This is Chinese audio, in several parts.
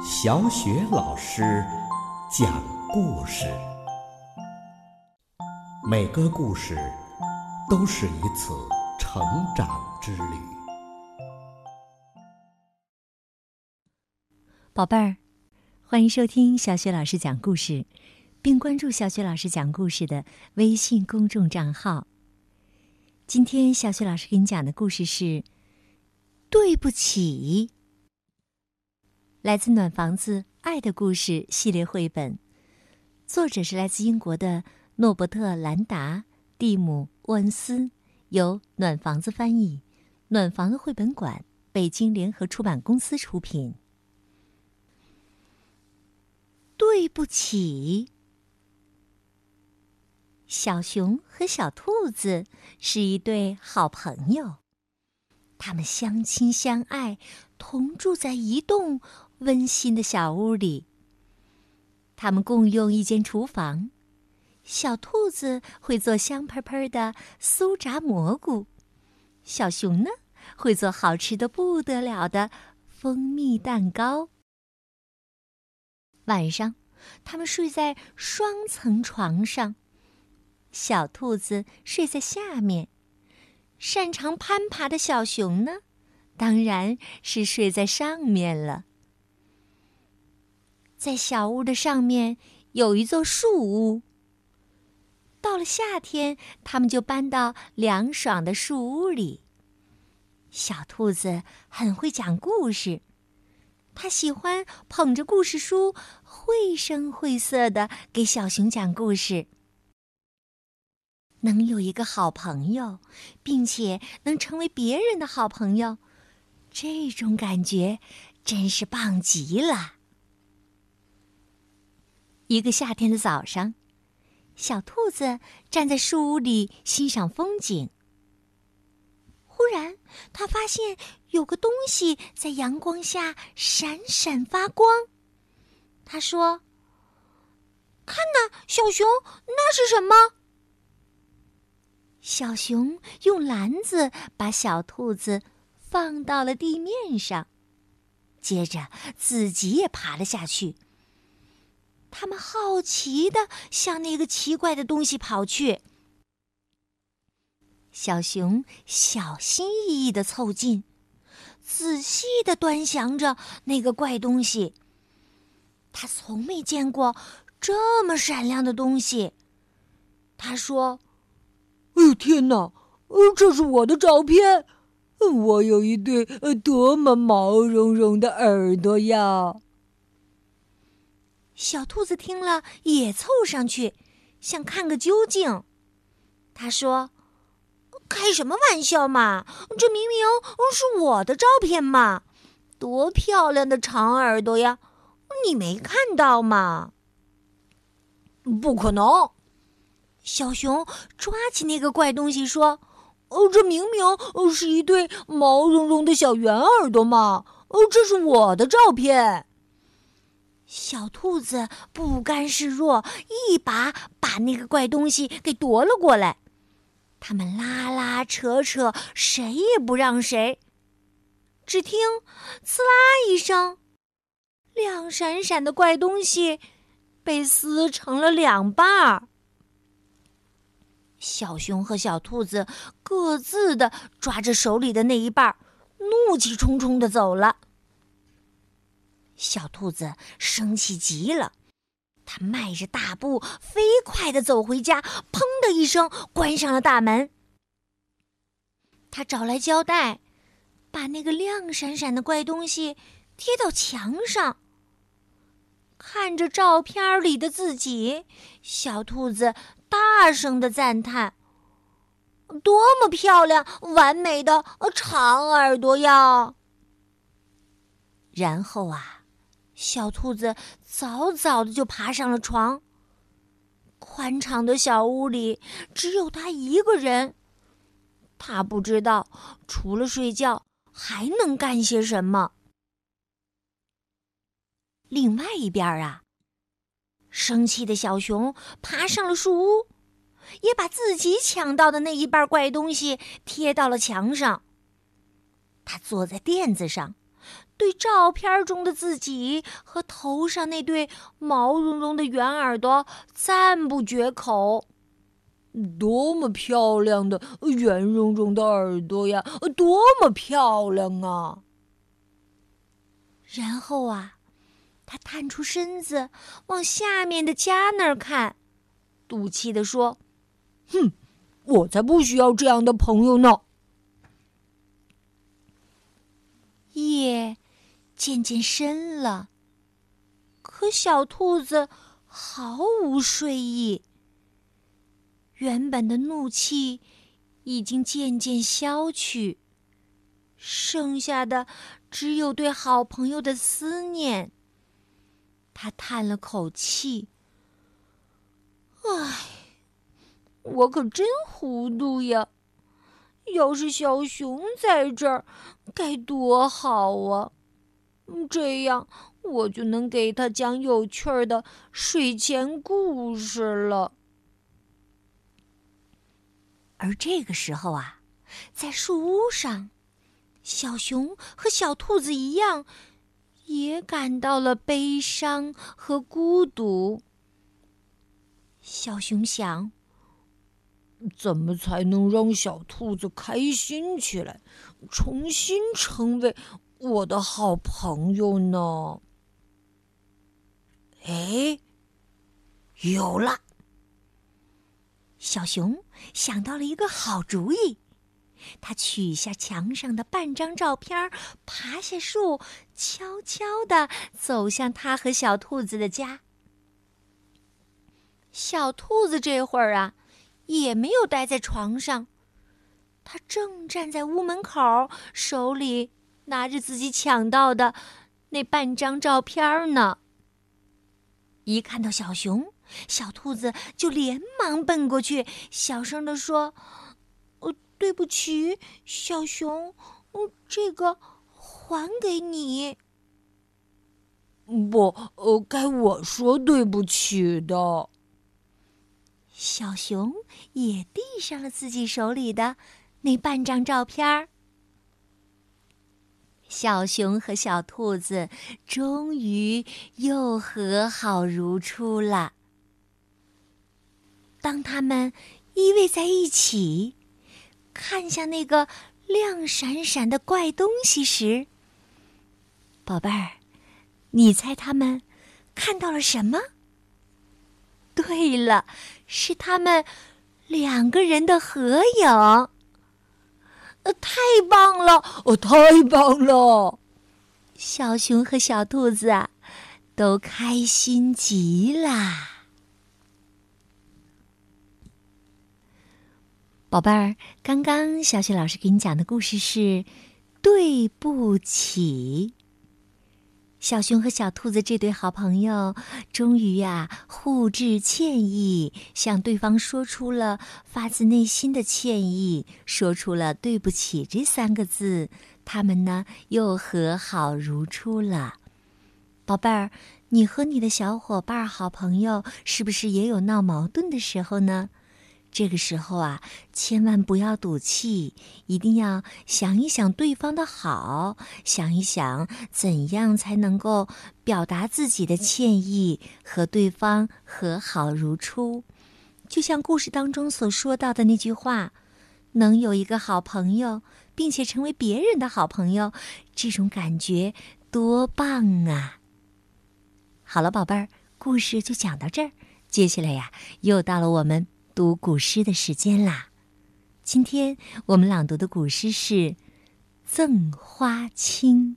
小雪老师讲故事，每个故事都是一次成长之旅。宝贝儿，欢迎收听小雪老师讲故事，并关注小雪老师讲故事的微信公众账号。今天小雪老师给你讲的故事是《对不起》。来自《暖房子爱的故事》系列绘本，作者是来自英国的诺伯特·兰达、蒂姆·沃恩斯，由暖房子翻译，暖房子绘本馆北京联合出版公司出品。对不起，小熊和小兔子是一对好朋友，他们相亲相爱，同住在一栋。温馨的小屋里，他们共用一间厨房。小兔子会做香喷喷的酥炸蘑菇，小熊呢会做好吃的不得了的蜂蜜蛋糕。晚上，他们睡在双层床上，小兔子睡在下面，擅长攀爬的小熊呢，当然是睡在上面了。在小屋的上面有一座树屋。到了夏天，他们就搬到凉爽的树屋里。小兔子很会讲故事，它喜欢捧着故事书，绘声绘色的给小熊讲故事。能有一个好朋友，并且能成为别人的好朋友，这种感觉真是棒极了。一个夏天的早上，小兔子站在树屋里欣赏风景。忽然，它发现有个东西在阳光下闪闪发光。他说：“看呐，小熊，那是什么？”小熊用篮子把小兔子放到了地面上，接着自己也爬了下去。他们好奇的向那个奇怪的东西跑去。小熊小心翼翼的凑近，仔细的端详着那个怪东西。他从没见过这么闪亮的东西。他说：“哦天哪！这是我的照片。我有一对多么毛茸茸的耳朵呀！”小兔子听了，也凑上去，想看个究竟。他说：“开什么玩笑嘛！这明明是我的照片嘛！多漂亮的长耳朵呀！你没看到吗？”不可能！小熊抓起那个怪东西说：“哦，这明明是一对毛茸茸的小圆耳朵嘛！哦，这是我的照片。”小兔子不甘示弱，一把把那个怪东西给夺了过来。他们拉拉扯扯，谁也不让谁。只听“刺啦”一声，亮闪闪的怪东西被撕成了两半儿。小熊和小兔子各自的抓着手里的那一半儿，怒气冲冲的走了。小兔子生气极了，它迈着大步，飞快地走回家，砰的一声关上了大门。他找来胶带，把那个亮闪闪的怪东西贴到墙上。看着照片里的自己，小兔子大声的赞叹：“多么漂亮、完美的长耳朵呀！”然后啊。小兔子早早的就爬上了床。宽敞的小屋里只有他一个人，他不知道除了睡觉还能干些什么。另外一边啊，生气的小熊爬上了树屋，也把自己抢到的那一半怪东西贴到了墙上。他坐在垫子上。对照片中的自己和头上那对毛茸茸的圆耳朵赞不绝口。多么漂亮的圆茸茸的耳朵呀！多么漂亮啊！然后啊，他探出身子往下面的家那儿看，赌气地说：“哼，我才不需要这样的朋友呢。”夜渐渐深了，可小兔子毫无睡意。原本的怒气已经渐渐消去，剩下的只有对好朋友的思念。他叹了口气：“唉，我可真糊涂呀！要是小熊在这儿，该多好啊！这样我就能给他讲有趣的睡前故事了。”而这个时候啊，在树屋上，小熊和小兔子一样，也感到了悲伤和孤独。小熊想：怎么才能让小兔子开心起来，重新成为我的好朋友呢？哎，有了！小熊想到了一个好主意，他取下墙上的半张照片，爬下树，悄悄地走向他和小兔子的家。小兔子这会儿啊，也没有待在床上，他正站在屋门口，手里拿着自己抢到的那半张照片呢。一看到小熊。小兔子就连忙奔过去，小声地说：“呃，对不起，小熊，嗯，这个还给你。”不，呃，该我说对不起的。小熊也递上了自己手里的那半张照片儿。小熊和小兔子终于又和好如初了。当他们依偎在一起，看向那个亮闪闪的怪东西时，宝贝儿，你猜他们看到了什么？对了，是他们两个人的合影。呃，太棒了！哦，太棒了！小熊和小兔子啊，都开心极了。宝贝儿，刚刚小雪老师给你讲的故事是“对不起”。小熊和小兔子这对好朋友，终于呀互致歉意，向对方说出了发自内心的歉意，说出了“对不起”这三个字，他们呢又和好如初了。宝贝儿，你和你的小伙伴、好朋友，是不是也有闹矛盾的时候呢？这个时候啊，千万不要赌气，一定要想一想对方的好，想一想怎样才能够表达自己的歉意，和对方和好如初。就像故事当中所说到的那句话：“能有一个好朋友，并且成为别人的好朋友，这种感觉多棒啊！”好了，宝贝儿，故事就讲到这儿。接下来呀，又到了我们。读古诗的时间啦！今天我们朗读的古诗是《赠花卿》。《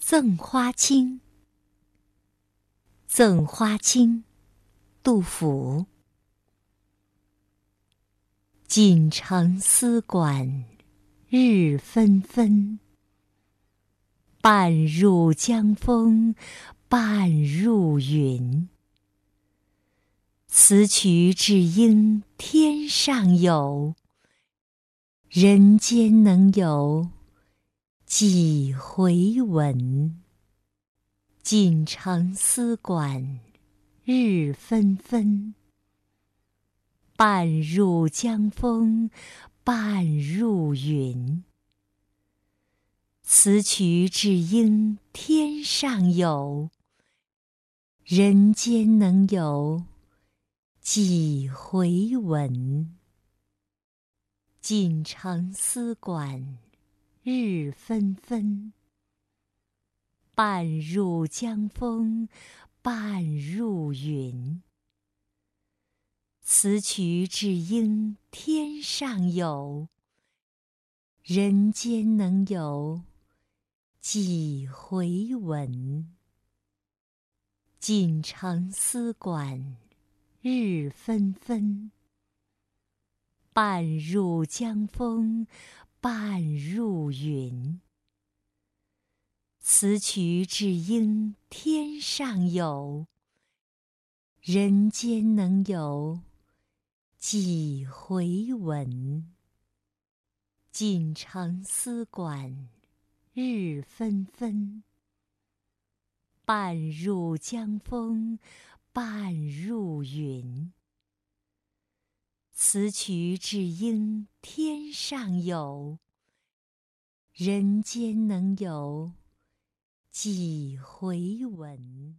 赠花卿》，赠花卿，杜甫。锦城丝管日纷纷，半入江风半入云。此曲只应天上有，人间能有几回闻？锦城丝管日纷纷，半入江风半入云。此曲只应天上有，人间能有几回闻？锦城丝管日纷纷，半入江风半入云。此曲只应天上有，人间能有几回闻？锦城丝管日纷纷，半入江风半入云。此曲只应天上有，人间能有几回闻？锦城丝管日纷纷，半入江风半入云。此曲只应天上有，人间能有几回闻？